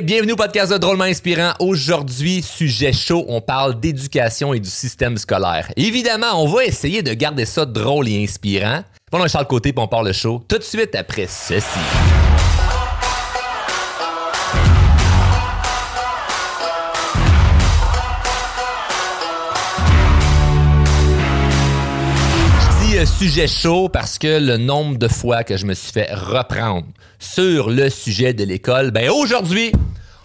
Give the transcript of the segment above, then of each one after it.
Bienvenue au podcast de Drôlement Inspirant. Aujourd'hui, sujet chaud, on parle d'éducation et du système scolaire. Évidemment, on va essayer de garder ça drôle et inspirant. Pendant Charles Côté, puis on parle le show tout de suite après ceci. Sujet chaud parce que le nombre de fois que je me suis fait reprendre sur le sujet de l'école, ben aujourd'hui,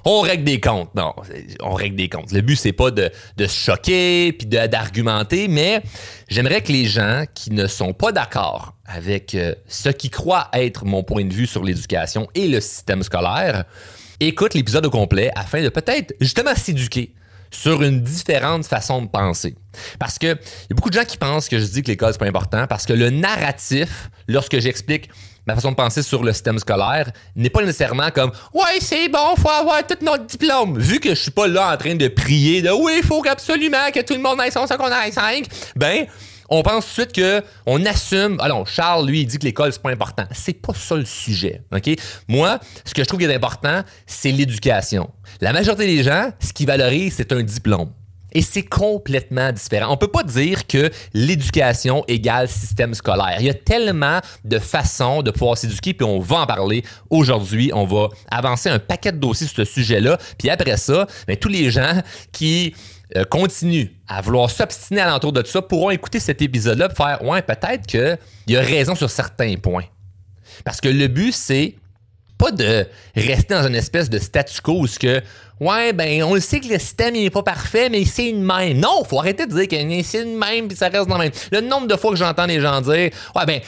on règle des comptes. Non, on règle des comptes. Le but, c'est pas de, se choquer puis d'argumenter, mais j'aimerais que les gens qui ne sont pas d'accord avec euh, ce qui croient être mon point de vue sur l'éducation et le système scolaire écoutent l'épisode au complet afin de peut-être justement s'éduquer sur une différente façon de penser. Parce que il y a beaucoup de gens qui pensent que je dis que l'école c'est pas important parce que le narratif, lorsque j'explique ma façon de penser sur le système scolaire, n'est pas nécessairement comme ouais c'est bon, faut avoir tout notre diplôme. Vu que je suis pas là en train de prier de oui il faut absolument que tout le monde ait son secondaire 5, ben on pense tout de suite que on assume. Alors, Charles, lui, il dit que l'école, c'est pas important. C'est pas ça le sujet. OK? Moi, ce que je trouve qui est important, c'est l'éducation. La majorité des gens, ce qu'ils valorisent, c'est un diplôme. Et c'est complètement différent. On peut pas dire que l'éducation égale système scolaire. Il y a tellement de façons de pouvoir s'éduquer, puis on va en parler aujourd'hui. On va avancer un paquet de dossiers sur ce sujet-là. Puis après ça, ben, tous les gens qui euh, continuent à vouloir s'obstiner alentour de tout ça pourront écouter cet épisode-là et faire Ouais, peut-être qu'il a raison sur certains points. Parce que le but, c'est pas de rester dans une espèce de statu quo où que ouais ben on le sait que le système il pas parfait mais c'est une même non faut arrêter de dire que c'est une même puis ça reste dans le même le nombre de fois que j'entends les gens dire ouais ben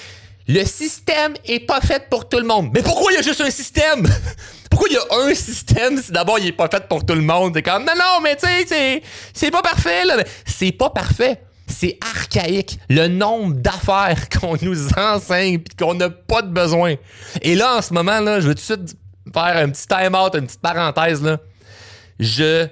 le système est pas fait pour tout le monde mais pourquoi il y a juste un système? Pourquoi il y a un système si d'abord il est pas fait pour tout le monde? C'est comme non non mais tu sais c'est pas parfait là c'est pas parfait c'est archaïque. Le nombre d'affaires qu'on nous enseigne puis qu'on n'a pas de besoin. Et là, en ce moment, je veux tout de suite faire un petit time-out, une petite parenthèse. Là. Je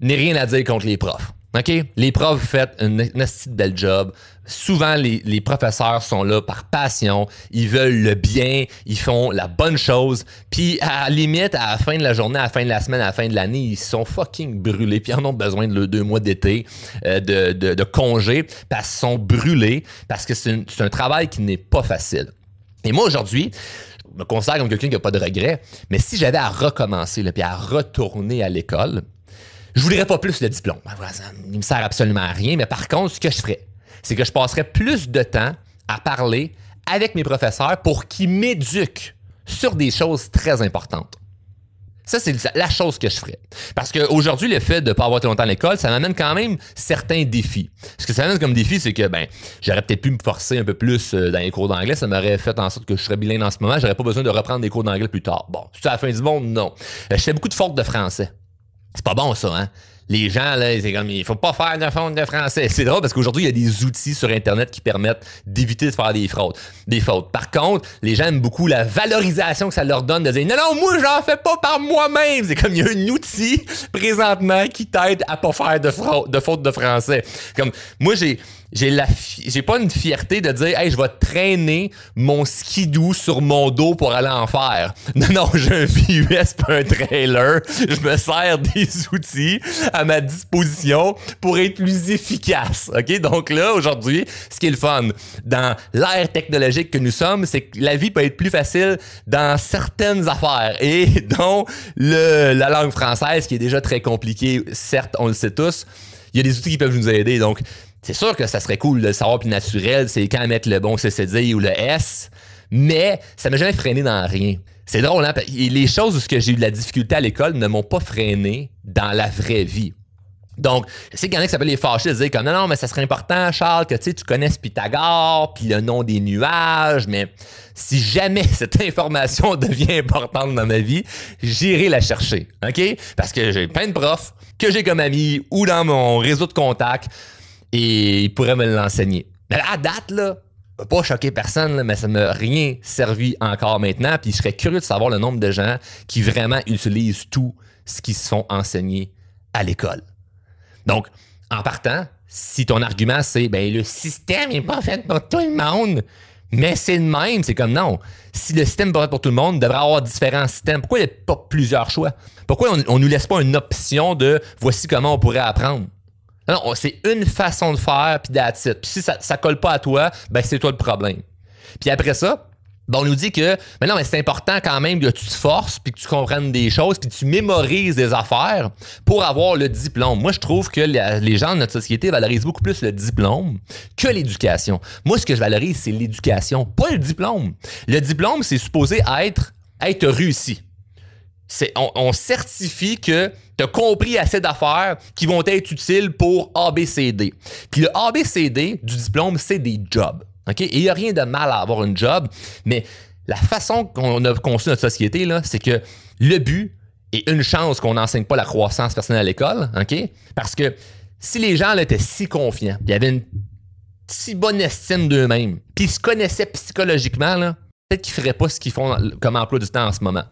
n'ai rien à dire contre les profs. OK? Les profs, faites un un esti de bel job. Souvent, les, professeurs sont là par passion. Ils veulent le bien. Ils font la bonne chose. Puis, à la limite, à la fin de la journée, à la fin de la semaine, à la fin de l'année, ils sont fucking brûlés. Puis, ils en ont besoin de deux mois d'été, euh, de, de, de congé, parce qu'ils sont brûlés, parce que c'est une- c'est un travail qui n'est pas facile. Et moi, aujourd'hui, je me considère comme quelqu'un qui n'a pas de regrets, mais si j'avais à recommencer, là, puis à retourner à l'école, je voudrais pas plus le diplôme. Il me sert absolument à rien, mais par contre, ce que je ferais, c'est que je passerais plus de temps à parler avec mes professeurs pour qu'ils m'éduquent sur des choses très importantes. Ça, c'est la chose que je ferais. Parce qu'aujourd'hui, le fait de ne pas avoir été longtemps à l'école, ça m'amène quand même certains défis. Ce que ça m'amène comme défi, c'est que ben, j'aurais peut-être pu me forcer un peu plus euh, dans les cours d'anglais. Ça m'aurait fait en sorte que je serais bilingue en ce moment. J'aurais pas besoin de reprendre des cours d'anglais plus tard. Bon, c'est à la fin du monde? Non. Euh, je fais beaucoup de fautes de français. C'est pas bon, ça, hein? Les gens, là, c'est comme, il faut pas faire de fautes de français. C'est drôle parce qu'aujourd'hui, il y a des outils sur Internet qui permettent d'éviter de faire des fraudes, des fautes. Par contre, les gens aiment beaucoup la valorisation que ça leur donne de dire, non, non, moi, j'en fais pas par moi-même. C'est comme, il y a un outil, présentement, qui t'aide à pas faire de fraude, de fautes de français. Comme, moi, j'ai, j'ai la j'ai pas une fierté de dire hey je vais traîner mon skidoo sur mon dos pour aller en faire. Non non, j'ai un VUS pas un trailer, je me sers des outils à ma disposition pour être plus efficace. OK? Donc là aujourd'hui, ce qui est le fun dans l'ère technologique que nous sommes, c'est que la vie peut être plus facile dans certaines affaires et dont le la langue française qui est déjà très compliquée, certes, on le sait tous. Il y a des outils qui peuvent nous aider donc c'est sûr que ça serait cool de savoir plus naturel, c'est quand mettre le bon CCD ou le S, mais ça m'a jamais freiné dans rien. C'est drôle, hein? Les choses où j'ai eu de la difficulté à l'école ne m'ont pas freiné dans la vraie vie. Donc, je sais qu'il y en a qui s'appellent les fâchés, dire comme non, non, mais ça serait important, Charles, que tu connaisses Pythagore, puis le nom des nuages, mais si jamais cette information devient importante dans ma vie, j'irai la chercher, OK? Parce que j'ai plein de profs que j'ai comme amis ou dans mon réseau de contacts et ils pourraient me l'enseigner. Mais à date, là, pas choquer personne, mais ça m'a rien servi encore maintenant. Puis je serais curieux de savoir le nombre de gens qui vraiment utilisent tout ce qui se font enseigner à l'école. Donc, en partant, si ton argument c'est ben le système n'est pas fait pour tout le monde, Mais c'est le même, c'est comme non. Si le système est pour tout le monde, il devrait avoir différents systèmes. Pourquoi il n'y a pas plusieurs choix? Pourquoi on ne nous laisse pas une option de voici comment on pourrait apprendre? Non, c'est une façon de faire, puis that's Puis si ça ne colle pas à toi, ben c'est toi le problème. Puis après ça, ben on nous dit que mais non mais c'est important quand même que tu te forces puis que tu comprennes des choses puis que tu mémorises des affaires pour avoir le diplôme. Moi je trouve que les gens de notre société valorisent beaucoup plus le diplôme que l'éducation. Moi ce que je valorise c'est l'éducation, pas le diplôme. Le diplôme c'est supposé être être réussi. On certifie que tu as compris assez d'affaires qui vont être utiles pour ABCD. Puis le ABCD du diplôme c'est des jobs. Et il n'y a rien de mal à avoir un job, mais la façon qu'on a conçu notre société, c'est que le but est une chance qu'on n'enseigne pas la croissance personnelle à l'école, OK? Parce que si les gens étaient si confiants, il y avait une si bonne estime d'eux-mêmes, puis ils se connaissaient psychologiquement, peut-être qu'ils ne feraient pas ce qu'ils font comme emploi du temps en ce moment.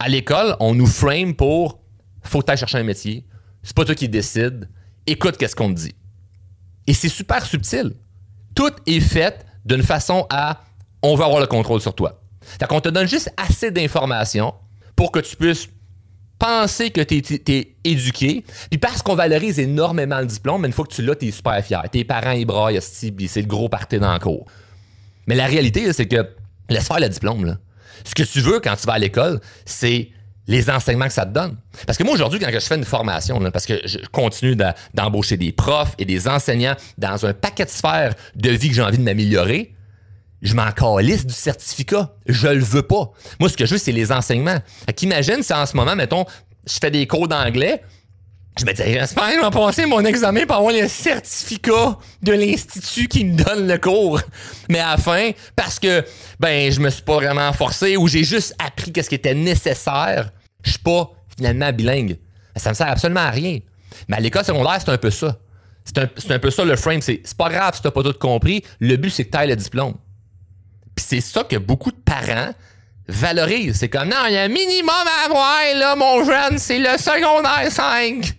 À l'école, on nous frame pour faut que chercher un métier, c'est pas toi qui décide, écoute qu'est-ce qu'on te dit. Et c'est super subtil tout est fait d'une façon à on veut avoir le contrôle sur toi. Fait qu'on te donne juste assez d'informations pour que tu puisses penser que tu es, éduqué. Puis parce qu'on valorise énormément le diplôme, mais une fois que tu l'as, tu es super fier. Tes parents, ils braillent, c'est le gros parti dans le cours. Mais la réalité, c'est que laisse faire le diplôme. Ce que tu veux quand tu vas à l'école, c'est les enseignements que ça te donne. Parce que moi, aujourd'hui, quand je fais une formation, parce que je continue d'embaucher des profs et des enseignants dans un paquet de sphères de vie que j'ai envie de m'améliorer, je m'en calisse du certificat. Je le veux pas. Moi, ce que je veux, c'est les enseignements. Imagine si en ce moment, mettons, je fais des cours d'anglais, je me dis, j'espère je vais passer mon examen pour avoir le certificat de l'institut qui me donne le cours. Mais à fin, parce que, ben, je me suis pas vraiment forcé ou j'ai juste appris qu'est-ce qui était nécessaire, je suis pas finalement bilingue. Ça me sert absolument à rien. Mais à l'école secondaire, c'est un peu ça. C'est un, peu ça le frame. C'est pas grave si t'as pas tout compris. Le but, c'est que tu le diplôme. Puis c'est ça que beaucoup de parents valorisent. C'est comme, non, il y a un minimum à avoir, là, mon jeune, c'est le secondaire 5.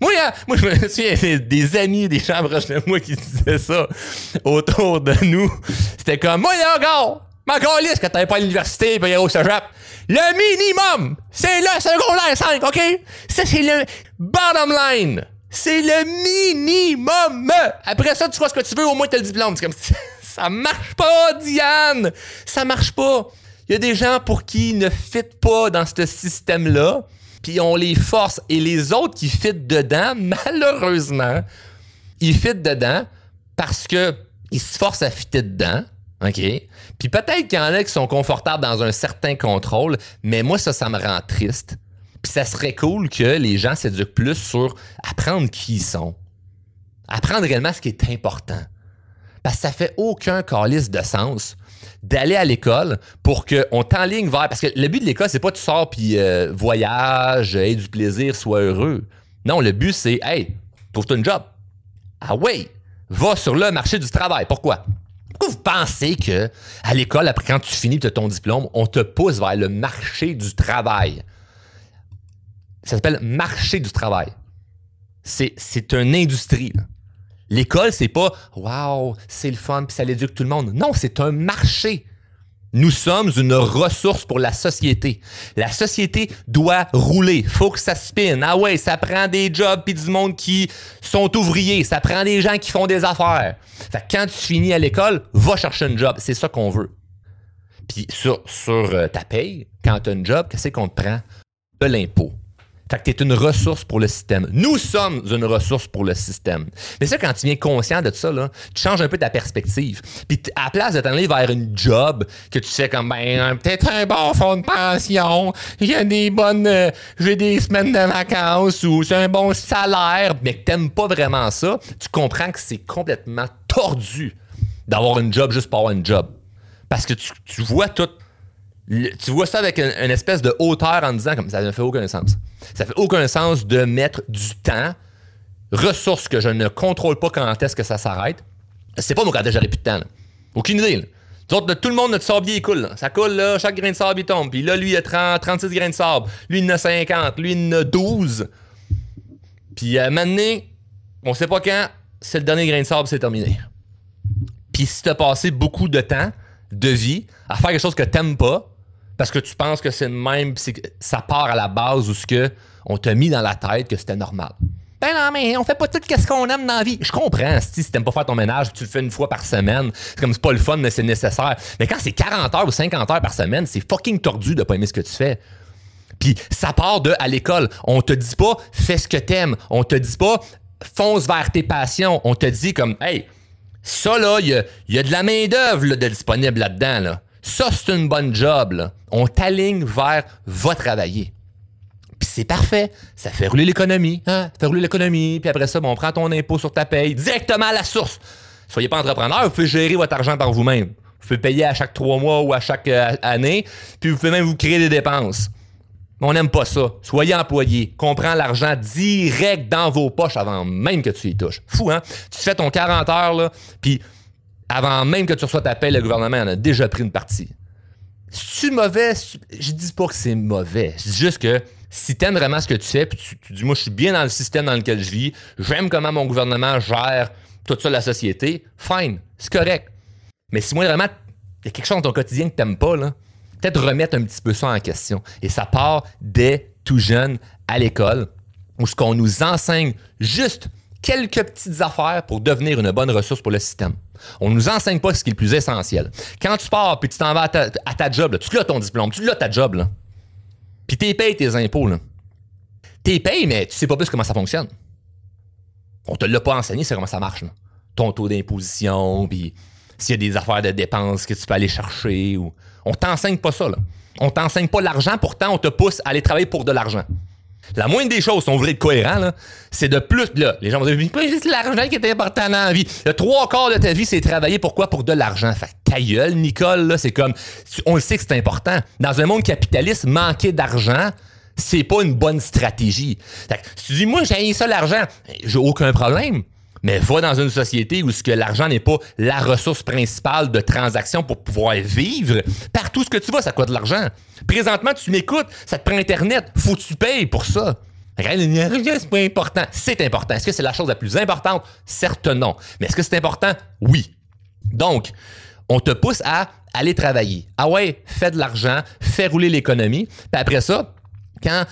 Moi, moi, je me souviens des amis, des gens proches de moi qui disaient ça autour de nous. C'était comme, moi, là, gars, ma calisse que t'avais pas à l'université pis au cégep. Le minimum, c'est le secondaire 5, OK? Ça, c'est le bottom line. C'est le minimum. Après ça, tu vois ce que tu veux, au moins t'as le diplôme. C'est comme, ça marche pas, Diane. Ça marche pas. Il y a des gens pour qui ne fit pas dans ce système-là puis on les force. Et les autres qui fit dedans, malheureusement, ils fit dedans parce que ils se forcent à fitter dedans. OK? Puis peut-être qu'il y en a qui sont confortables dans un certain contrôle, mais moi, ça, ça me rend triste. Puis ça serait cool que les gens s'éduquent plus sur apprendre qui ils sont. Apprendre réellement ce qui est important. Parce que ça fait aucun calice de sens d'aller à l'école pour qu'on t'enligne vers. Parce que le but de l'école, c'est pas tu sors puis euh, voyage, aie du plaisir, sois heureux. Non, le but, c'est hey, trouve-toi une job. Ah ouais, va sur le marché du travail. Pourquoi? Pourquoi vous pensez que à l'école, après quand tu finis ton diplôme, on te pousse vers le marché du travail? Ça s'appelle marché du travail. C'est, une industrie. L'école, c'est pas Waouh, c'est le fun, puis ça éduque tout le monde. Non, c'est un marché. Nous sommes une ressource pour la société. La société doit rouler. Faut que ça spinne. Ah ouais, ça prend des jobs puis du monde qui sont ouvriers. Ça prend des gens qui font des affaires. Fait quand tu finis à l'école, va chercher un job. C'est ça qu'on veut. Puis sur, sur euh, ta paye, quand tu as un job, qu'est-ce qu'on te prend? De l'impôt. Fait que tu es une ressource pour le système. Nous sommes une ressource pour le système. Mais ça, quand tu viens conscient de ça, là, tu changes un peu ta perspective. Puis à la place de t'en aller vers une job que tu fais comme, ben, peut-être un bon fonds de pension, a des bonnes, euh, j'ai des semaines de vacances ou c'est un bon salaire, mais que t'aimes pas vraiment ça, tu comprends que c'est complètement tordu d'avoir une job juste pour avoir une job. Parce que tu vois tout tu vois ça avec une, espèce de hauteur en disant comme ça ne fait aucun sens. Ça fait aucun sens de mettre du temps, ressources que je ne contrôle pas quand est-ce que ça s'arrête. C'est pas moi quand j'aurai plus de temps. Aucune idée. tout le monde, notre sablier coule. Ça coule, là, chaque grain de sable, il tombe. Puis là, lui, il a 30, 36 grains de sable. Lui, il en a 50. Lui, il en a 12. Puis à un moment donné, on sait pas quand, c'est le dernier grain de sable, c'est terminé Puis si tu as passé beaucoup de temps, de vie, à faire quelque chose que t'aimes pas, parce que tu penses que c'est le même, ça part à la base où ce que on t'a mis dans la tête que c'était normal. Ben non, mais on fait pas tout ce qu'on aime dans la vie. Je comprends, si, t'aimes pas faire ton ménage, tu le fais une fois par semaine. C'est comme c'est pas le fun, mais c'est nécessaire. Mais quand c'est 40 heures ou 50 heures par semaine, c'est fucking tordu de pas aimer ce que tu fais. Puis ça part de à l'école. On te dit pas fais ce que t'aimes. On te dit pas fonce vers tes passions. On te dit comme hey, ça là, il y a, y a de la main-d'œuvre de disponible là-dedans. Là. Ça, c'est une bonne job. On t'aligne vers va travailler. Puis c'est parfait. Ça fait rouler l'économie. Hein? Ça fait rouler l'économie. Puis après ça, bon, on prend ton impôt sur ta paye directement à la source. Soyez pas entrepreneur, vous pouvez gérer votre argent par vous-même. Vous pouvez payer à chaque trois mois ou à chaque euh, année. Puis vous pouvez même vous créer des dépenses. On n'aime pas ça. Soyez employé. Comprends l'argent direct dans vos poches avant même que tu y touches. Fou, hein? Tu fais ton 40 heures, là, puis avant même que tu reçois ta paie, le gouvernement en a déjà pris une partie. C'est mauvais? Je dis pas que c'est mauvais. Je dis juste que si t'aimes vraiment ce que tu fais, puis tu, dis, moi, je suis bien dans le système dans lequel je vis, j'aime comment mon gouvernement gère tout ça, la société, fine, c'est correct. Mais si moi, vraiment, il y a quelque chose dans ton quotidien que t'aimes pas, là, peut-être remettre un petit peu ça en question. Et ça part dès tout jeune à l'école, où ce qu'on nous enseigne juste quelques petites affaires pour devenir une bonne ressource pour le système. On ne nous enseigne pas ce qui est le plus essentiel. Quand tu pars puis tu t'en vas à ta, job, tu l'as ton diplôme, tu l'as ta job, là. Puis t'es payé tes impôts. T'es payé, mais tu sais pas plus comment ça fonctionne. On te l'a pas enseigné, c'est comment ça marche. Ton taux d'imposition, puis s'il y a des affaires de dépenses que tu peux aller chercher. Ou... On t'enseigne pas ça, là. On t'enseigne pas l'argent, pourtant on te pousse à aller travailler pour de l'argent. La moindre des choses, si on voulait être cohérent, c'est de plus. Là, les gens vont dire, pas juste l'argent qui est important dans la vie. Le trois quarts de ta vie, c'est travailler pourquoi? Pour de l'argent. Fait ta gueule, Nicole, là, c'est comme, on le sait que c'est important. Dans un monde capitaliste, manquer d'argent, c'est pas une bonne stratégie. Fait si tu dis, moi, j'ai ça l'argent, j'ai aucun problème. Mais va dans une société où l'argent n'est pas la ressource principale de transaction pour pouvoir vivre. Partout ce que tu vas, ça coûte de l'argent. Présentement, tu m'écoutes, ça te prend Internet, faut que tu payes pour ça. C'est pas important. C'est important. Est-ce que c'est la chose la plus importante? Certes non. Mais est-ce que c'est important? Oui. Donc, on te pousse à aller travailler. Ah ouais, fais de l'argent, fais rouler l'économie. Puis après ça, quand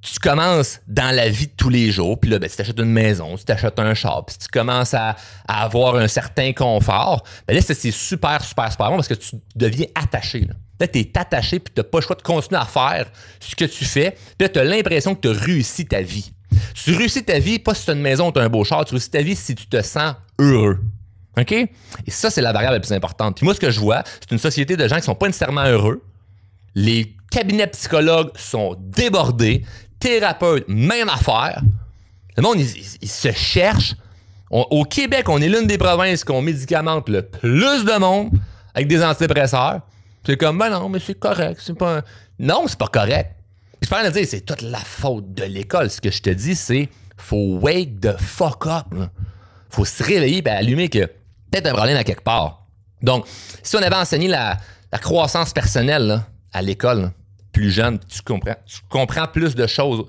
tu commences dans la vie de tous les jours, puis là, ben, tu t'achètes une maison, tu t'achètes un char, puis tu commences à, avoir un certain confort, ben là, c'est super, super, super bon parce que tu deviens attaché. Là, tu es attaché, puis tu n'as pas le choix de continuer à faire ce que tu fais, puis là, tu as l'impression que tu as réussi ta vie. Tu réussis ta vie, pas si tu as une maison ou tu as un beau char, tu réussis ta vie si tu te sens heureux. OK? Et ça, c'est la variable la plus importante. Puis moi, ce que je vois, c'est une société de gens qui sont pas nécessairement heureux. Les cabinets psychologues sont débordés thérapeute, même affaire. Le monde, il, se cherche. au Québec, on est l'une des provinces qu'on médicamente le plus de monde avec des antidépresseurs. C'est comme, ben non, mais c'est correct. C'est pas. Non, c'est pas correct. je parle de dire, c'est toute la faute de l'école. Ce que je te dis, c'est faut wake the fuck up. Faut se réveiller et allumer que peut-être un problème à quelque part. Donc, si on avait enseigné la, croissance personnelle à l'école, plus jeune, tu comprends, tu comprends plus de choses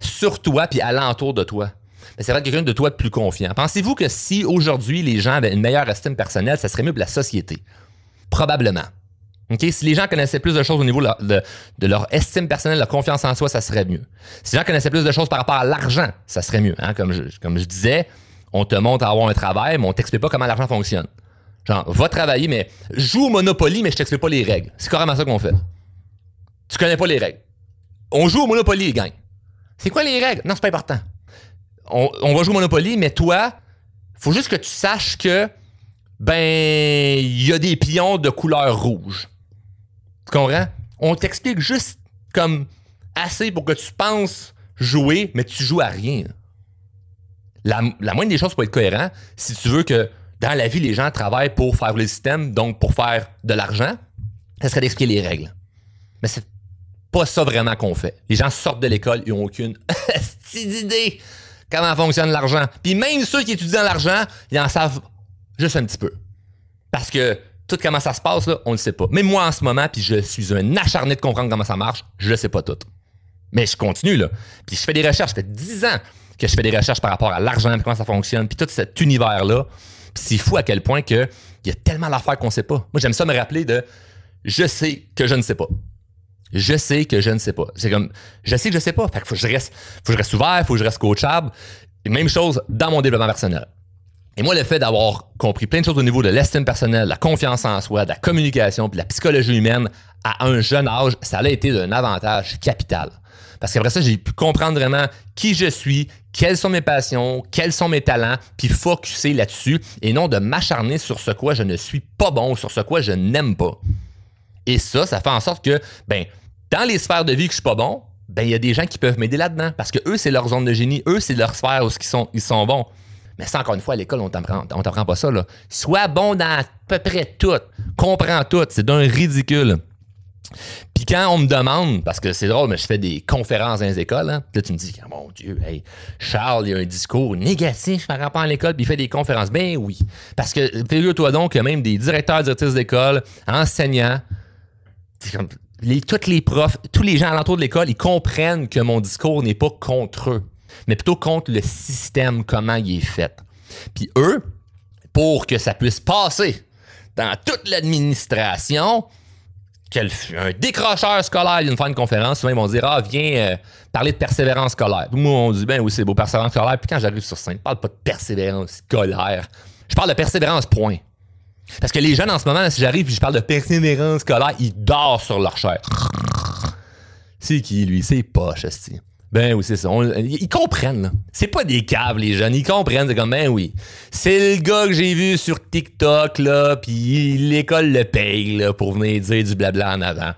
sur toi puis alentour de toi. Mais c'est vrai quelqu'un de toi de plus confiant. Pensez-vous que si aujourd'hui les gens avaient une meilleure estime personnelle, ça serait mieux pour la société? Probablement. Si les gens connaissaient plus de choses au niveau de, leur estime personnelle, leur confiance en soi, ça serait mieux. Si les gens connaissaient plus de choses par rapport à l'argent, ça serait mieux. Hein? Comme, je, comme je disais, on te montre à avoir un travail, mais on t'explique pas comment l'argent fonctionne. Genre, va travailler, mais joue au Monopoly, mais je t'explique pas les règles. C'est carrément ça qu'on fait. Tu connais pas les règles. On joue au Monopoly, gang. C'est quoi les règles? Non, c'est pas important. On, va jouer au Monopoly, mais toi, faut juste que tu saches que, ben, il y a des pions de couleur rouge. Tu comprends? On t'explique juste comme assez pour que tu penses jouer, mais tu joues à rien. La, moindre des choses pour être cohérent, si tu veux que dans la vie, les gens travaillent pour faire le système, donc pour faire de l'argent, ça serait d'expliquer les règles. Mais c'est pas ça vraiment qu'on fait. Les gens sortent de l'école, ils ont aucune idée comment fonctionne l'argent. Puis même ceux qui étudient l'argent, ils en savent juste un petit peu. Parce que tout comment ça se passe, on ne sait pas. Même moi, en ce moment, puis je suis un acharné de comprendre comment ça marche, je ne sais pas tout. Mais je continue, là. Puis je fais des recherches. Ça fait 10 ans que je fais des recherches par rapport à l'argent, comment ça fonctionne, puis tout cet univers-là. C'est fou à quel point que il y a tellement d'affaires qu'on sait pas. Moi, j'aime ça me rappeler de je sais que je ne sais pas. Je sais que je ne sais pas. C'est comme je sais que je sais pas. Fait que faut que je reste, faut que je reste ouvert, faut que je reste coachable. Et même chose dans mon développement personnel. Et moi, le fait d'avoir compris plein de choses au niveau de l'estime personnelle, la confiance en soi, de la communication, puis de la psychologie humaine à un jeune âge, ça a été d'un avantage capital. Parce qu'après ça, j'ai pu comprendre vraiment qui je suis, quelles sont mes passions, quels sont mes talents, puis focuser là-dessus et non de m'acharner sur ce quoi je ne suis pas bon, sur ce quoi je n'aime pas. Et ça, ça fait en sorte que, ben, dans les sphères de vie que je suis pas bon, ben, il y a des gens qui peuvent m'aider là-dedans parce que eux, c'est leur zone de génie, eux, c'est leur sphère où ils sont, ils sont bons. Mais ça, encore une fois, à l'école, on on t'apprend pas ça, là. Sois bon dans à peu près tout. Comprends tout. C'est d'un ridicule. Puis quand on me demande, parce que c'est drôle, mais je fais des conférences dans les écoles, hein, là tu me dis, mon Dieu, hey, Charles, il a un discours négatif par rapport à l'école, puis il fait des conférences. Ben oui. Parce que figure-toi donc que même des directeurs, directrices d'école, enseignants, tous les profs, tous les gens alentour de l'école, ils comprennent que mon discours n'est pas contre eux mais plutôt contre le système, comment il est fait. Puis eux, pour que ça puisse passer dans toute l'administration, un décrocheur scolaire vient faire une conférence, souvent ils vont dire Ah, viens euh, parler de persévérance scolaire. Puis moi, on dit Ben oui, c'est beau, persévérance scolaire. Puis quand j'arrive sur scène, je parle pas de persévérance scolaire. Je parle de persévérance, point. Parce que les jeunes en ce moment, si j'arrive et je parle de persévérance scolaire, ils dorment sur leur chair. C'est qui, lui? C'est poche, ben oui, c'est ça. ils comprennent. C'est pas des câbles, les jeunes. Ils comprennent. C'est comme, ben oui. C'est le gars que j'ai vu sur TikTok, là, puis l'école le paye, là, pour venir dire du blabla en avant.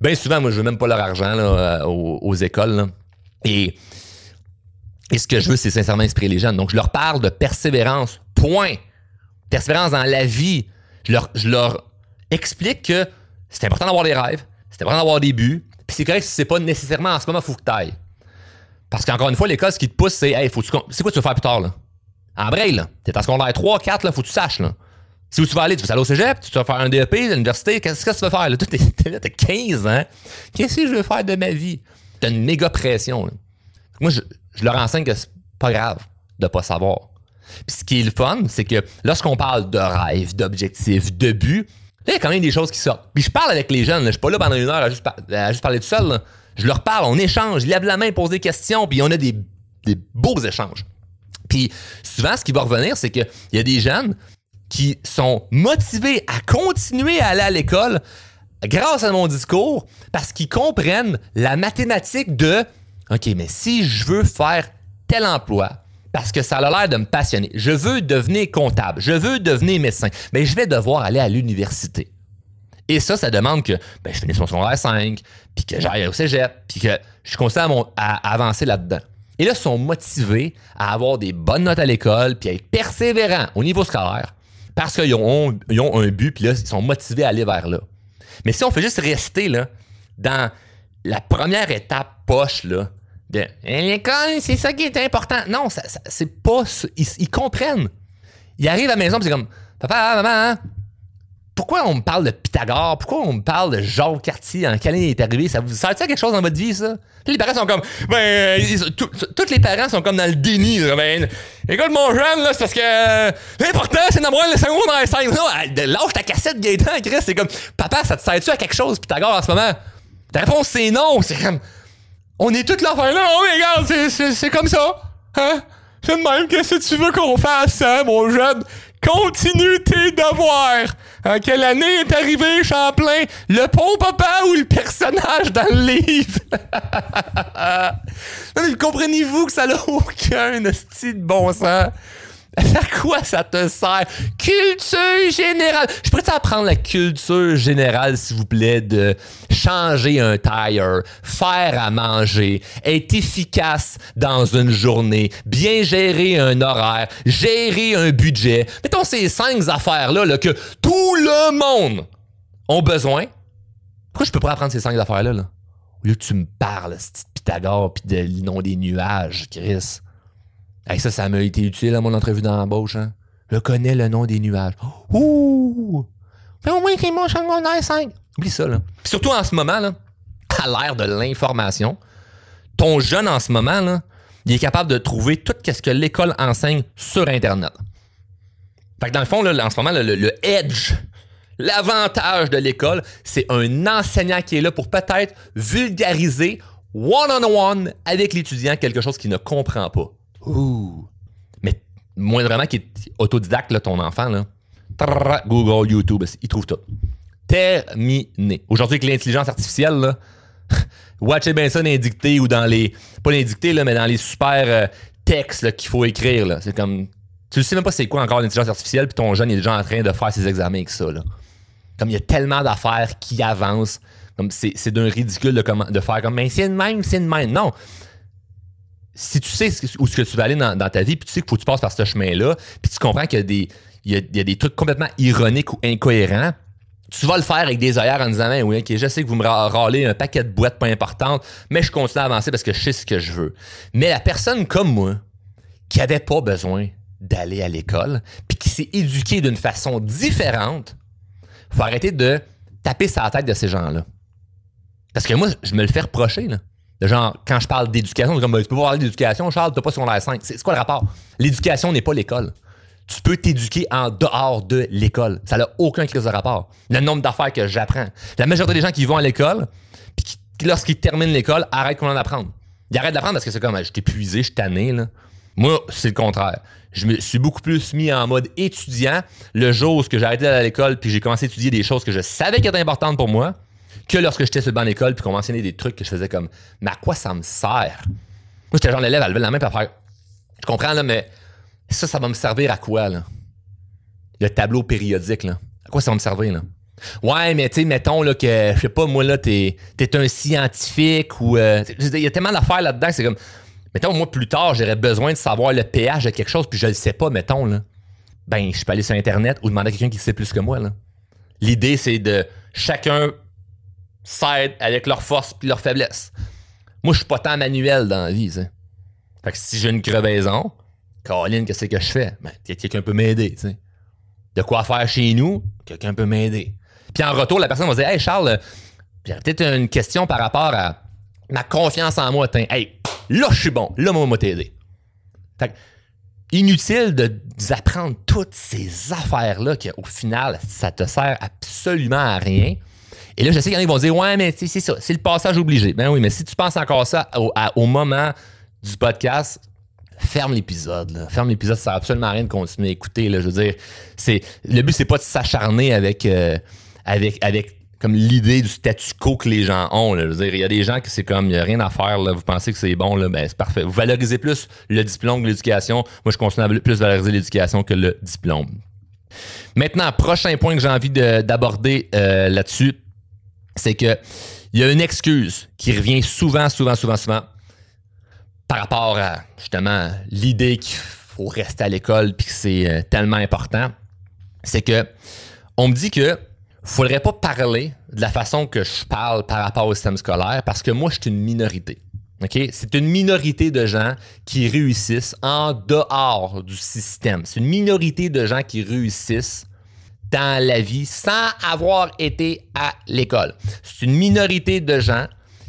Ben souvent, moi, je veux même pas leur argent, là, euh, aux, écoles. Et, et ce que je veux, c'est sincèrement inspirer les jeunes. Donc, je leur parle de persévérance. Point. Persévérance dans la vie. Je leur, je explique que c'est important d'avoir des rêves, c'est important d'avoir des buts, puis c'est correct si c'est pas nécessairement en ce moment, faut que t'ailles. Parce qu'encore une fois, l'école, ce qui te pousse, c'est hey, faut c'est quoi tu veux faire plus tard, là? En braille, là. T'es en secondaire 3, 4, là, faut que tu saches, là. Si où tu vas aller, tu vas aller au cégep, tu vas faire un DEP, l'université, qu'est-ce que tu vas faire, là? T'es là, t'as 15 ans. Qu'est-ce que je veux faire de ma vie? T'as une méga pression. Moi, je, leur enseigne que c'est pas grave de pas savoir. Puis ce qui est le fun, c'est que lorsqu'on parle de rêve, d'objectifs, de but, il y a quand même des choses qui sortent. Puis je parle avec les jeunes, je suis pas là pendant une heure à juste, parler tout seul, là. Je leur parle, on échange, ils lèvent la main, posent des questions, puis on a des, beaux échanges. Puis souvent, ce qui va revenir, c'est qu'il y a des jeunes qui sont motivés à continuer à aller à l'école grâce à mon discours parce qu'ils comprennent la mathématique de OK, mais si je veux faire tel emploi, parce que ça a l'air de me passionner, je veux devenir comptable, je veux devenir médecin, mais je vais devoir aller à l'université. Et ça, ça demande que ben, je finisse mon secondaire 5, puis que j'aille au cégep, puis que je continue à, avancer là-dedans. Et là, ils sont motivés à avoir des bonnes notes à l'école, puis à être persévérants au niveau scolaire, parce qu'ils ont, ont, un but, puis là, ils sont motivés à aller vers là. Mais si on fait juste rester là, dans la première étape poche, là, l'école, c'est ça qui est important. Non, ça, c'est pas. Ils, ils, comprennent. Ils arrivent à la maison, c'est comme Papa, maman, hein, pourquoi on me parle de Pythagore? Pourquoi on me parle de Jacques Cartier? En quelle année il est arrivé? Ça vous sert quelque chose dans votre vie, ça? les parents sont comme, ben, tous les parents sont comme dans le déni. Ben, écoute, mon jeune, là, c'est parce que euh, l'important, c'est d'avoir le secondaire 5. Lâche ta cassette, Gaëtan, Chris. C'est comme, papa, ça te sert-tu à quelque chose, Pythagore, en ce moment? Ta réponse, c'est non. C'est comme, on est là, enfin, là, oh, regarde, c'est comme ça. Hein? C'est de même, qu'est-ce que tu veux qu'on fasse, hein, mon jeune? Continue tes devoirs. En quelle année est arrivé Champlain? Le pont papa ou le personnage dans le livre? Comprenez-vous que ça n'a aucun style de bon sens? À quoi ça te sert? Culture générale. Je pourrais apprendre la culture générale, s'il vous plaît, de changer un tire, faire à manger, être efficace dans une journée, bien gérer un horaire, gérer un budget. Mettons ces cinq affaires-là là, que tout le monde a besoin. Pourquoi je peux pas apprendre ces cinq affaires-là? Là? Au lieu que tu me parles, de Pythagore, puis de nom des nuages, Chris. Ça, ça m'a été utile à mon entrevue d'embauche. Hein? Je connais le nom des nuages. Ouh! Mais au moins, c'est mon secondaire 5. Oublie ça, là. surtout en ce moment, à l'ère de l'information, ton jeune en ce moment, il est capable de trouver tout ce que l'école enseigne sur Internet. Fait que dans le fond, là, en ce moment, le, edge, l'avantage de l'école, c'est un enseignant qui est là pour peut-être vulgariser one-on-one avec l'étudiant quelque chose qu'il ne comprend pas. Ouh. Mais moindrement qui est autodidacte, là, ton enfant, là, Google, YouTube, il trouve tout. Terminé. Aujourd'hui, avec l'intelligence artificielle, là, watchez bien ça dans les ou dans les. Pas les dictées, là, mais dans les super euh, textes qu'il faut écrire. là. C'est comme. Tu ne sais même pas c'est quoi encore l'intelligence artificielle, puis ton jeune il est déjà en train de faire ses examens avec ça. Là. Comme il y a tellement d'affaires qui avancent. Comme c'est, c'est d'un ridicule de faire comme mais c'est de même, c'est de même. Non. Si tu sais où ce que tu vas aller dans, ta vie, puis tu sais qu'il faut que tu passes par ce chemin-là, puis tu comprends qu'il y a des, il il trucs complètement ironiques ou incohérents, tu vas le faire avec des œillères en disant Ben oui, ok, je sais que vous me râlez un paquet de boîtes pas importantes, mais je continue à avancer parce que je sais ce que je veux. Mais la personne comme moi, qui avait pas besoin d'aller à l'école, puis qui s'est éduquée d'une façon différente, faut arrêter de taper sa tête de ces gens-là. Parce que moi, je me le fais reprocher, là. De genre, quand je parle d'éducation, comme, Ben, tu peux pas parler d'éducation, Charles, t'as pas son l'air 5. C'est quoi le rapport? L'éducation n'est pas l'école. Tu peux t'éduquer en dehors de l'école. Ça n'a aucun crise de rapport. Le nombre d'affaires que j'apprends. La majorité des gens qui vont à l'école, puis qui, lorsqu'ils terminent l'école, arrêtent qu'on en apprendre. Ils arrêtent d'apprendre parce que c'est comme, je suis épuisé, je suis tanné. Moi, c'est le contraire. Je me suis beaucoup plus mis en mode étudiant le jour où j'ai arrêté à l'école puis j'ai commencé à étudier des choses que je savais qui étaient importantes pour moi que lorsque j'étais sur le banc d'école puis qu'on mentionnait des trucs que je faisais comme mais à quoi ça me sert? Moi, j'étais genre l'élève à lever la main pour faire Je comprends là, mais ça, ça va me servir à quoi là? Le tableau périodique, là. À quoi ça va me servir, là? Ouais, mais tu sais, mettons là, que, je sais pas, moi, là, t'es es un scientifique ou. euh, il y a tellement d'affaires là-dedans c'est comme. Mettons, moi, plus tard, j'aurais besoin de savoir le pH de quelque chose, puis je le sais pas, mettons, là. Ben, je peux aller sur Internet ou demander à quelqu'un qui sait plus que moi, là. L'idée, c'est de chacun s'aide avec leurs forces puis leurs faiblesses. Moi, je suis pas tant manuel dans la vie. Fait que si j'ai une crevaison, Caroline, qu'est-ce que je fais? Ben, quelqu'un peut m'aider. De quoi faire chez nous, quelqu'un peut m'aider. Puis en retour, la personne va dire Hey Charles, euh, j'ai peut-être une question par rapport à ma confiance en moi. Hey, là, je suis bon. Là, moi, moi, t'aider. Fait que, inutile de apprendre toutes ces affaires-là qu'au final, ça te sert absolument à rien. Et là, je sais qu'il y en a qui vont dire Ouais, mais c'est ça, c'est le passage obligé. Ben oui, mais si tu penses encore ça au, moment du podcast, ferme l'épisode. Ferme l'épisode, ça sert absolument à rien de continuer à écouter. Je veux dire, c'est, le but, c'est pas de s'acharner avec, euh, avec, avec comme l'idée du statu quo que les gens ont. Je veux dire, il y a des gens qui c'est comme, il n'y a rien à faire. Vous pensez que c'est bon, là, ben, c'est parfait. Vous valorisez plus le diplôme que l'éducation. Moi, je continue à plus valoriser l'éducation que le diplôme. Maintenant, prochain point que j'ai envie de- d'aborder euh, là-dessus, c'est que il y a une excuse qui revient souvent, souvent, souvent, souvent par rapport à justement l'idée qu'il faut rester à l'école puis que c'est euh, tellement important. C'est que on me dit que faudrait pas parler de la façon que je parle par rapport au système scolaire parce que moi, je suis une minorité. C'est une minorité de gens qui réussissent en dehors du système. C'est une minorité de gens qui réussissent dans la vie sans avoir été à l'école. C'est une minorité de gens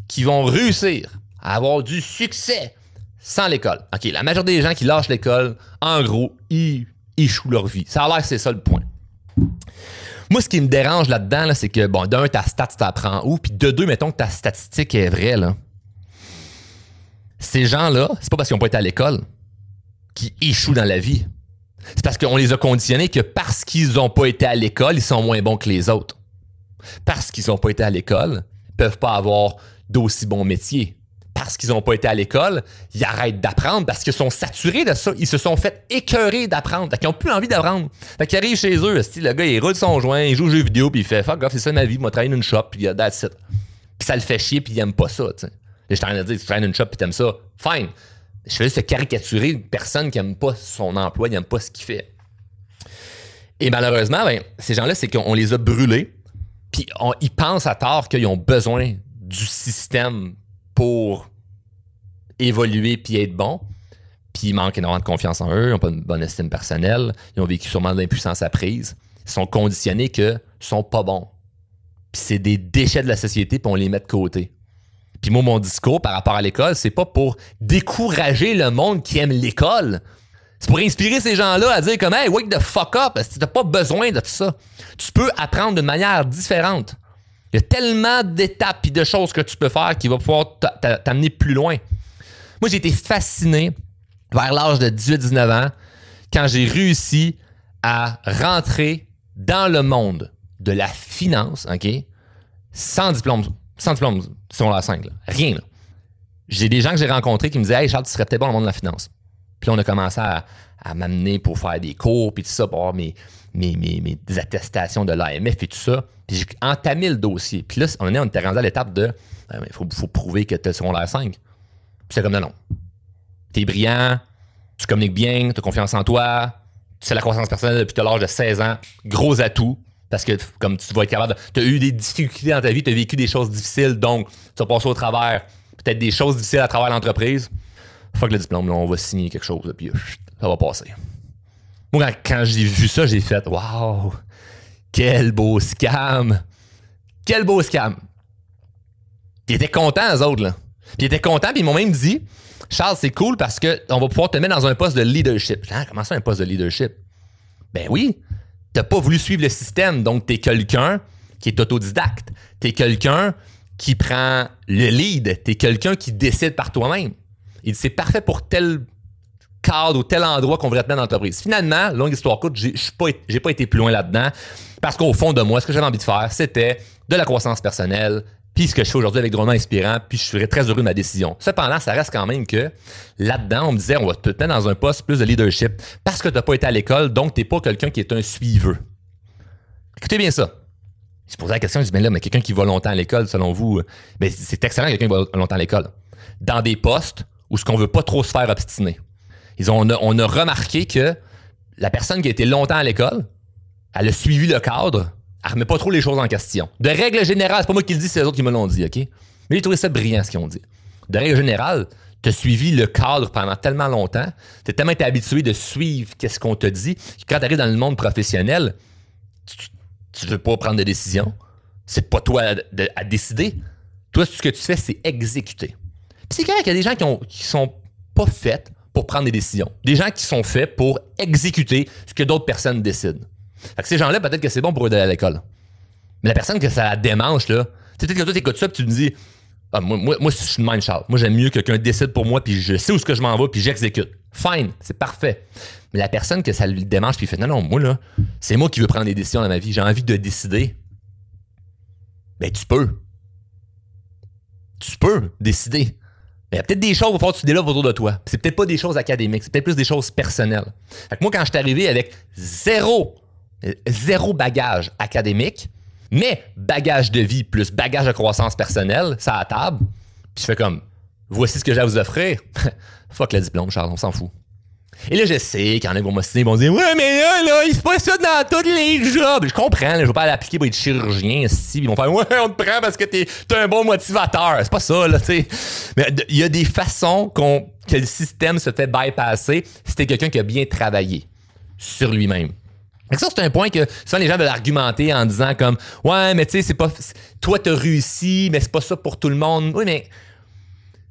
qui vont réussir à avoir du succès sans l'école. OK, la majorité des gens qui lâchent l'école, en gros, ils échouent leur vie. Ça a l'air que c'est ça le point. Moi, ce qui me dérange là-dedans, là, c'est que, bon, d'un, ta stat, tu t'apprends où, puis de deux, mettons que ta statistique est vraie, là. Ces gens-là, c'est pas parce qu'ils n'ont pas été à l'école qu'ils échouent dans la vie. C'est parce qu'on les a conditionnés que parce qu'ils n'ont pas été à l'école, ils sont moins bons que les autres. Parce qu'ils n'ont pas été à l'école, ils peuvent pas avoir d'aussi bons métiers. Parce qu'ils n'ont pas été à l'école, ils arrêtent d'apprendre parce qu'ils sont saturés de ça. Ils se sont fait écœurer d'apprendre. Qu'ils n'ont plus envie d'apprendre. Fait qu'ils arrivent chez eux, le gars, il roule son joint, il joue aux jeux vidéo, puis il fait Fuck c'est ça ma vie, moi, travailler dans une shop, puis ça le fait chier, puis il aime pas ça. Je suis en train de dire, tu dans une shop, puis t'aimes ça. Fine. Je fais juste caricaturer une personne qui aime pas son emploi, qui aime pas ce qu'il fait. Et malheureusement, ben, ces gens-là, c'est qu'on les a brûlés, puis ils pensent à tort qu'ils ont besoin du système pour évoluer puis être bons. Puis ils manquent énormément de confiance en eux, ils n'ont pas une bonne estime personnelle, ils ont vécu sûrement de l'impuissance apprise. Ils sont conditionnés que sont pas bons. Puis c'est des déchets de la société, puis on les met de côté. Puis moi, mon discours par rapport à l'école, c'est pas pour décourager le monde qui aime l'école. C'est pour inspirer ces gens-là à dire comme, hey, wake the fuck up, tu n'as pas besoin de tout ça. Tu peux apprendre d'une manière différente. Il y a tellement d'étapes et de choses que tu peux faire qui vont pouvoir t'amener plus loin. Moi, j'ai été fasciné vers l'âge de 18-19 ans quand j'ai réussi à rentrer dans le monde de la finance, OK? Sans diplôme, sans diplôme la 5, rien. J'ai des gens que j'ai rencontrés qui me disaient Hey Charles, tu serais peut-être bon dans le monde de la finance. Puis là, on a commencé à, m'amener pour faire des cours, puis tout ça, pour avoir mes, mes, attestations de l'AMF et tout ça. Puis j'ai entamé le dossier. Puis là, on, est, était rendu à l'étape de il faut, faut, prouver que tu es secondaire 5. Puis c'est comme non, non. Tu es brillant, tu communiques bien, tu as confiance en toi, tu sais la croissance personnelle depuis l'âge de 16 ans, gros atout. Parce que comme tu vas être capable. Tu as eu des difficultés dans ta vie, tu as vécu des choses difficiles, donc tu vas passer au travers peut-être des choses difficiles à travers l'entreprise. Fuck le diplôme, là, on va signer quelque chose, puis ça va passer. Moi, quand, j'ai vu ça, j'ai fait Waouh, quel beau scam! Quel beau scam! Ils étaient contents, eux autres, là. Puis ils étaient contents, puis ils m'ont même dit Charles, c'est cool parce qu'on va pouvoir te mettre dans un poste de leadership. Ah, comment ça, un poste de leadership? Ben oui, t'as pas voulu suivre le système, donc t'es quelqu'un qui est autodidacte. T'es quelqu'un qui prend le lead. T'es quelqu'un qui décide par toi-même. Il dit c'est parfait pour tel cadre ou tel endroit qu'on voudrait mettre dans l'entreprise. Finalement, longue histoire courte, j'ai pas, pas été plus loin là-dedans parce qu'au fond de moi, ce que j'avais envie de faire, c'était de la croissance personnelle, puis ce que je fais aujourd'hui avec Drôlement Inspirant, puis je serais très heureux de ma décision. Cependant, ça reste quand même que là-dedans, on me disait, on va te mettre dans un poste plus de leadership parce que tu n'as pas été à l'école, donc tu n'es pas quelqu'un qui est un suiveux. Écoutez bien ça. Je posais la question, je dis, mais là, mais quelqu'un qui va longtemps à l'école, selon vous, ben, c'est excellent quelqu'un qui va longtemps à l'école. Dans des postes où ce qu'on veut pas trop se faire obstiner. On, a, remarqué que la personne qui a été longtemps à l'école, elle a suivi le cadre, elle remet pas trop les choses en question. De règle générale, c'est pas moi qui le dis, c'est les autres qui me l'ont dit, OK? Mais j'ai trouvé ça brillant ce qu'ils ont dit. De règle générale, tu as suivi le cadre pendant tellement longtemps, tu tellement été habitué de suivre qu'est-ce qu'on te dit, que quand tu arrives dans le monde professionnel, tu, ne veux pas prendre de décision. C'est pas toi à, décider. Toi, ce que tu fais, c'est exécuter. Puis c'est clair qu'il y a des gens qui, ont, qui sont pas faits pour prendre des décisions. Des gens qui sont faits pour exécuter ce que d'autres personnes décident. Fait ces gens-là, peut-être que c'est bon pour eux d'aller à l'école. Mais la personne que ça démange, là, peut-être que toi, t'écoutes ça, puis tu me dis, ah, moi, moi, je suis mind Charles. Moi, j'aime mieux que quelqu'un décide pour moi, puis je sais où ce que je m'en vais, puis j'exécute. Fine, c'est parfait. Mais la personne que ça lui démange, puis il fait, non, non, moi, là, c'est moi qui veux prendre des décisions dans ma vie. J'ai envie de décider. Ben, tu peux. Tu peux décider. Mais il y a peut-être des choses, il va falloir que tu autour de toi. C'est peut-être pas des choses académiques, c'est peut-être plus des choses personnelles. Fait que moi, quand je suis arrivé avec zéro, zéro bagage académique, mais bagage de vie plus bagage de croissance personnelle, ça à table, puis je fais comme, voici ce que j'ai à vous offrir. Fuck le diplôme, Charles, on s'en fout. Et là, je sais qu'il y en a qui vont m'ostiner, ils vont dire Ouais, mais là, là, il se passe ça dans tous les jobs. Je comprends, je vais pas l'appliquer pour être chirurgien ici. Ils vont faire Ouais, on te prend parce que t'es es un bon motivateur. C'est pas ça, là, tu sais. Mais il y a des façons qu'on, que le système se fait bypasser si t'es quelqu'un qui a bien travaillé sur lui-même. Ça, c'est un point que souvent les gens veulent argumenter en disant comme Ouais, mais tu sais, c'est pas. Toi, t'as réussi, mais c'est pas ça pour tout le monde. Oui, mais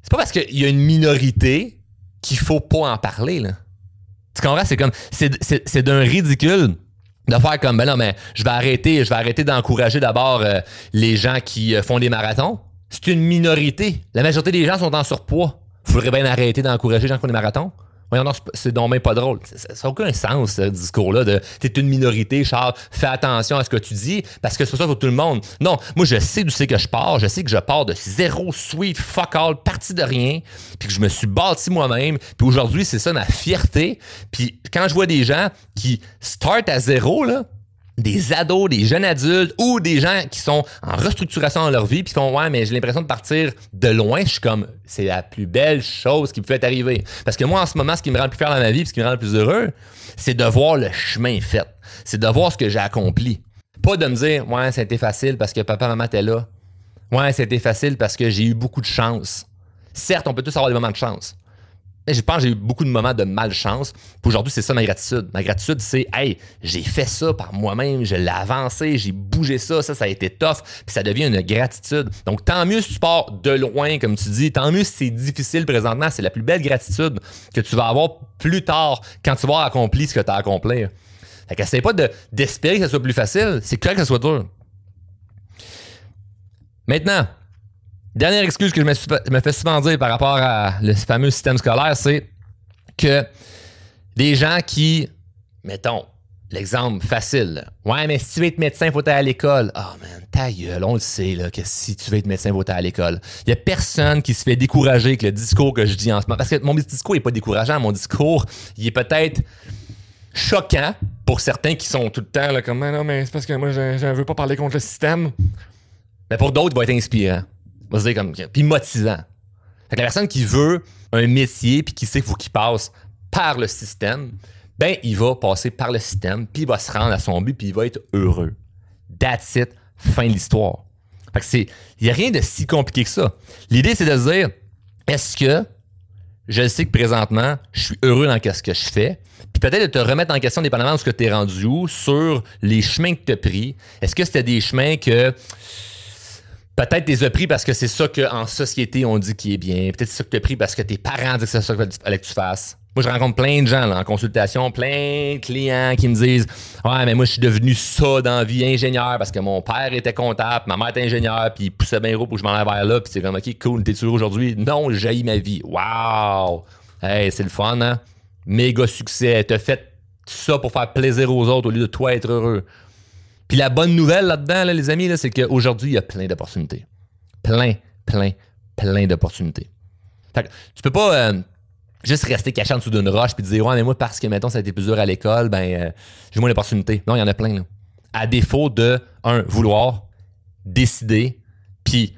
c'est pas parce qu'il y a une minorité qu'il faut pas en parler, là. Tu comprends? C'est comme, c'est d'un ridicule de faire comme, ben non, mais je vais arrêter, je vais arrêter d'encourager d'abord euh, les gens qui euh, font des marathons. C'est une minorité. La majorité des gens sont en surpoids. Faudrait bien arrêter d'encourager les gens qui font des marathons. Voyons, c'est donc même pas drôle. Ça n'a aucun sens, ce discours-là de t'es une minorité, Charles, fais attention à ce que tu dis parce que c'est ça pour tout le monde. Non, moi, je sais d'où c'est que je pars. Je sais que je pars de zéro sweet fuck all, parti de rien, puis que je me suis bâti moi-même. Puis aujourd'hui, c'est ça ma fierté. Puis quand je vois des gens qui start à zéro, là, des ados, des jeunes adultes ou des gens qui sont en restructuration dans leur vie puis font ouais mais j'ai l'impression de partir de loin, je suis comme c'est la plus belle chose qui peut être arriver parce que moi en ce moment ce qui me rend le plus fier dans ma vie, ce qui me rend le plus heureux, c'est de voir le chemin fait. C'est de voir ce que j'ai accompli. Pas de me dire ouais, c'était facile parce que papa maman étaient là. Ouais, c'était facile parce que j'ai eu beaucoup de chance. Certes, on peut tous avoir des moments de chance. Je pense que j'ai eu beaucoup de moments de malchance. Aujourd'hui, c'est ça ma gratitude. Ma gratitude, c'est Hey, j'ai fait ça par moi-même, je l'ai avancé, j'ai bougé ça, ça, ça a été tough, puis ça devient une gratitude. Donc, tant mieux si tu pars de loin, comme tu dis, tant mieux si c'est difficile présentement, c'est la plus belle gratitude que tu vas avoir plus tard quand tu vas avoir accompli ce que tu as accompli. Fait qu'essaye pas d'espérer que ça soit plus facile, c'est clair que ça soit dur. Maintenant, Dernière excuse que je me, fais souvent dire par rapport à le fameux système scolaire, c'est que des gens qui, mettons, l'exemple facile, ouais, mais si tu veux être médecin, faut aller à l'école. Oh man, ta gueule, on le sait, là, que si tu veux être médecin, il faut aller à l'école. Il n'y a personne qui se fait décourager avec le discours que je dis en ce moment. Parce que mon discours n'est pas décourageant, mon discours, il est peut-être choquant pour certains qui sont tout le temps là, comme, non, mais c'est parce que moi, je ne veux pas parler contre le système. Mais pour d'autres, il va être inspirant comme, puis motivant. Fait que la personne qui veut un métier puis qui sait qu'il faut qu'il passe par le système, ben il va passer par le système puis il va se rendre à son but puis il va être heureux. That's it, fin de l'histoire. Fait que c'est, il y a rien de si compliqué que ça. L'idée c'est de se dire, est-ce que je sais que présentement, je suis heureux dans ce que je fais, puis peut-être de te remettre en question dépendamment de ce que tu es rendu où, sur les chemins que tu as pris. Est-ce que c'était des chemins que Peut-être t'es pris parce que c'est ça qu'en société on dit qui est bien. Peut-être c'est ça que t'as pris parce que tes parents disent que c'est ça qu'il fallait que tu fasses. Moi, je rencontre plein de gens en consultation, plein de clients qui me disent Ouais, mais moi, je suis devenu ça dans la vie, ingénieur, parce que mon père était comptable, ma mère était ingénieur, puis il poussait bien gros pour que je m'en vers là, puis c'est comme OK, cool, t'es sûr aujourd'hui? Non, j'ai ma vie. Wow! Hey, c'est le fun, hein? Méga succès. T'as fait ça pour faire plaisir aux autres au lieu de toi être heureux. Puis la bonne nouvelle là-dedans, les amis, c'est qu'aujourd'hui, il y a plein d'opportunités. Plein, plein, plein d'opportunités. Fait que tu peux pas euh, juste rester caché en dessous d'une roche puis dire Ouais, mais moi, parce que, mettons, ça a été plus dur à l'école, ben, euh, j'ai moins d'opportunités. Non, il y en a plein. Là. À défaut de, un, vouloir, décider, puis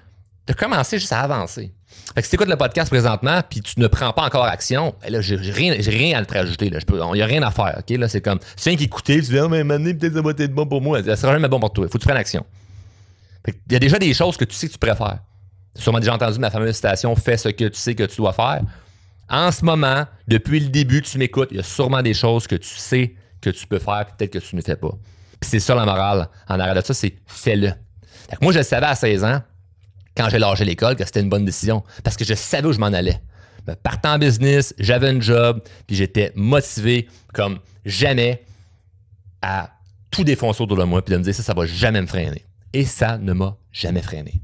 de commencer juste à avancer. Fait que si tu écoutes le podcast présentement puis tu ne prends pas encore action, ben là, j'ai rien, rien à te rajouter. Il n'y a rien à faire. OK? Là, c'est comme, tu viens qu'écouter, tu dis, oh, mais maintenant, peut-être ça va être bon pour moi. Ça sera jamais bon pour toi. Il faut que tu prennes action. Il y a déjà des choses que tu sais que tu préfères. As sûrement déjà entendu ma fameuse citation Fais ce que tu sais que tu dois faire. En ce moment, depuis le début, tu m'écoutes, il y a sûrement des choses que tu sais que tu peux faire, peut-être que tu ne fais pas. Puis c'est ça la morale en arrière de ça, c'est fais-le. Moi, je le savais à 16 ans quand j'ai lâché l'école que c'était une bonne décision parce que je savais où je m'en allais. partant en business, j'avais un job, puis j'étais motivé comme jamais à tout défoncer autour de moi, puis de me dire ça, ça va jamais me freiner. Et ça ne m'a jamais freiné.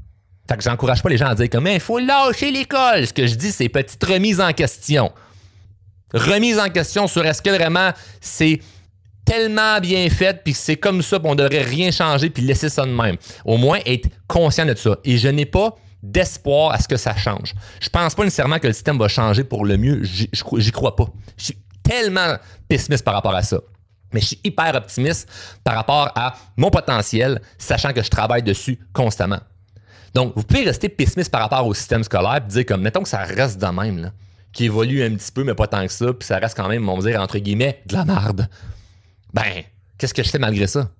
Fait que j'encourage pas les gens à dire comme il faut lâcher l'école. Ce que je dis, c'est petite remise en question. Remise en question sur est-ce que vraiment c'est tellement bien faite, puis c'est comme ça, puis on devrait rien changer, puis laisser ça de même. Au moins, être conscient de ça. Et je n'ai pas d'espoir à ce que ça change. Je pense pas nécessairement que le système va changer pour le mieux. J'y crois pas. Je suis tellement pessimiste par rapport à ça. Mais je suis hyper optimiste par rapport à mon potentiel, sachant que je travaille dessus constamment. Donc, vous pouvez rester pessimiste par rapport au système scolaire et dire comme, mettons que ça reste de même, qui évolue un petit peu, mais pas tant que ça, puis ça reste quand même, on va dire, entre guillemets, de la merde ben, qu'est-ce que je fais malgré ça?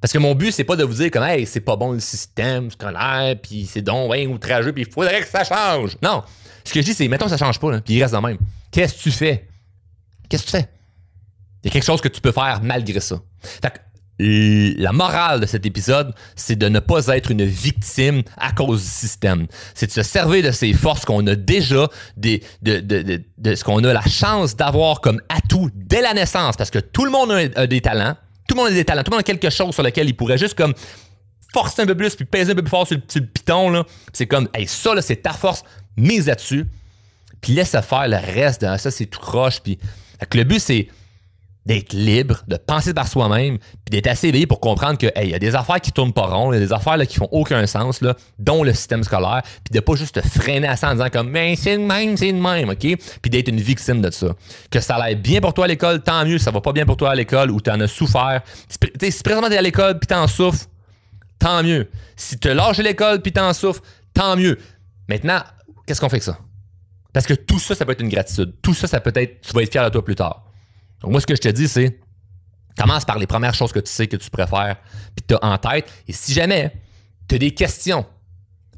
Parce que mon but, c'est pas de vous dire comme, hey, c'est pas bon le système scolaire, puis c'est donc ouais, outrageux, puis il faudrait que ça change. Non. Ce que je dis, c'est, mettons, ça change pas, puis il reste de même. Qu'est-ce que tu fais? Qu'est-ce que tu fais? Il y a quelque chose que tu peux faire malgré ça. Fait que la morale de cet épisode, c'est de ne pas être une victime à cause du système. C'est de se servir de ces forces qu'on a déjà, de, ce qu'on a la chance d'avoir comme atout dès la naissance, parce que tout le monde a, des talents, tout le monde a des talents, tout le monde a quelque chose sur lequel il pourrait juste comme forcer un peu plus puis peser un peu plus fort sur le, piton. Là. C'est comme, hey, ça, là, c'est ta force, mise là-dessus, puis laisse faire le reste. Ça, c'est tout croche. Puis, le but, c'est d'être libre, de penser par soi-même, puis d'être assez éveillé pour comprendre que il y a des affaires qui tournent pas rond, il y a des affaires là, qui font aucun sens, là, dont le système scolaire, puis de pas juste te freiner à ça en disant comme mais c'est le même, c'est le même, OK? Puis d'être une victime de ça. Que ça aille bien pour toi à l'école, tant mieux, ça va pas bien pour toi à l'école ou tu en as souffert. Si, si présentement t'es à l'école puis t'en souffres, tant mieux. Si tu lâches l'école puis t'en souffres, tant mieux. Maintenant, qu'est-ce qu'on fait avec ça? Parce que tout ça, ça peut être une gratitude. Tout ça, ça peut être, tu vas être fier de toi plus tard. Donc, moi, ce que je te dis, c'est commence par les premières choses que tu sais que tu préfères, puis tu as en tête. Et si jamais tu as des questions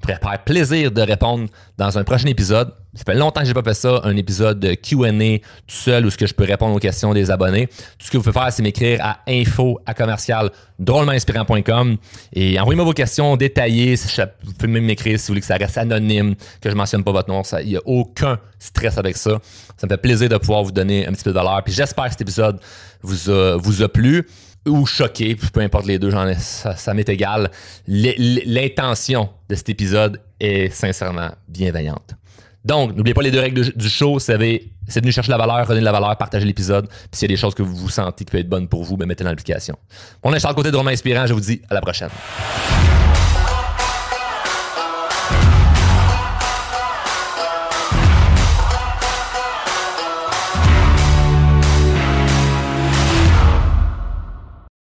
Faire plaisir de répondre dans un prochain épisode. Ça fait longtemps que j'ai pas fait ça, un épisode de Q&A tout seul où ce que je peux répondre aux questions des abonnés. Tout ce que vous pouvez faire, c'est m'écrire à info à commercial drôlementinspirant.com et envoyez-moi vos questions détaillées. Vous pouvez même m'écrire si vous voulez que ça reste anonyme, que je mentionne pas votre nom. Il n'y a aucun stress avec ça. Ça me fait plaisir de pouvoir vous donner un petit peu de valeur. Puis j'espère que cet épisode vous vous a plu ou choqué, peu importe les deux, ça, m'est égal. L'intention de cet épisode est sincèrement bienveillante. Donc, n'oubliez pas les deux règles du show. C'est de nous chercher la valeur, redonner la valeur, partager l'épisode. Puis s'il y a des choses que vous sentez qui peuvent être bonnes pour vous, ben mettez dans l'application. Mon est Charles Côté de Romain Inspirant. Je vous dis à la prochaine.